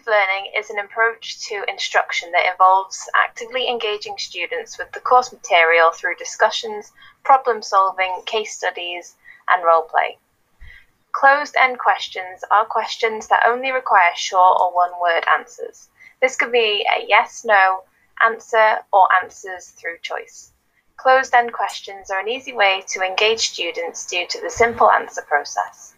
Active learning is an approach to instruction that involves actively engaging students with the course material through discussions, problem solving, case studies, and role play. Closed end questions are questions that only require short or one word answers. This could be a yes no answer or answers through choice. Closed end questions are an easy way to engage students due to the simple answer process.